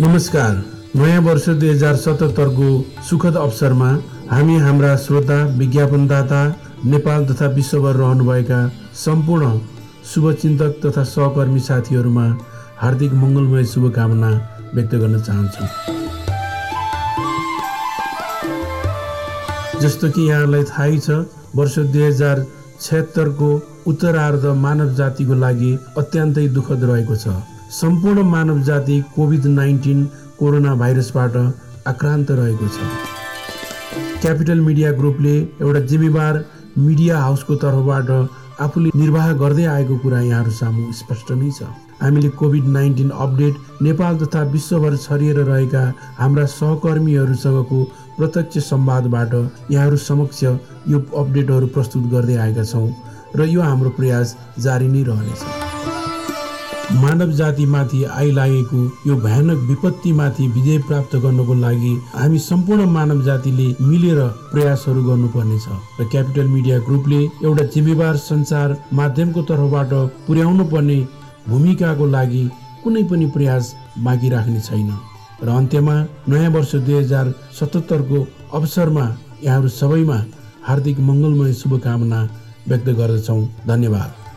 नमस्कार। नयाँ वर्ष दुई हजार सतहत्तरको सुखद अवसरमा हामी हाम्रा श्रोता विज्ञापनदाता नेपाल तथा विश्वभर रहनुभएका सम्पूर्ण शुभचिन्तक तथा सहकर्मी साथीहरूमा हार्दिक मङ्गलमय शुभकामना व्यक्त गर्न चाहन्छु। जस्तो कि यहाँलाई थाहै छ वर्ष दुई हजार छत्तरको उत्तरार्ध मानव जातिको लागि अत्यन्तै दुःखद रहेको छ। सम्पूर्ण मानव जाति कोभिड नाइन्टिन कोरोना भाइरसबाट आक्रान्त रहेको छ। क्यापिटल मिडिया ग्रुपले एउटा जिम्मेवार मिडिया हाउसको तर्फबाट आफूले निर्वाह गर्दै आएको कुरा यहाँहरू सामु स्पष्ट नै छ। हामीले कोभिड नाइन्टिन अपडेट नेपाल तथा विश्वभर छरिएर रहेका हाम्रा सहकर्मीहरूसँगको प्रत्यक्ष संवादबाट यहाँहरू समक्ष यो अपडेटहरू प्रस्तुत गर्दै आएका छौँ र यो हाम्रो प्रयास जारी नै रहनेछ। मानव जातिमाथि आइलागेको यो भयानक विपत्तिमाथि विजय प्राप्त गर्नको लागि हामी सम्पूर्ण मानव जातिले मिलेर प्रयासहरू गर्नुपर्नेछ र क्यापिटल मिडिया ग्रुपले एउटा जिम्मेवार सञ्चार माध्यमको तर्फबाट पुर्याउनु पर्ने भूमिकाको लागि कुनै पनि प्रयास बाँकी राख्ने छैन। र अन्त्यमा नयाँ वर्ष दुई हजार सतहत्तरको अवसरमा यहाँहरू सबैमा हार्दिक मङ्गलमय शुभकामना व्यक्त गर्दछौँ। धन्यवाद।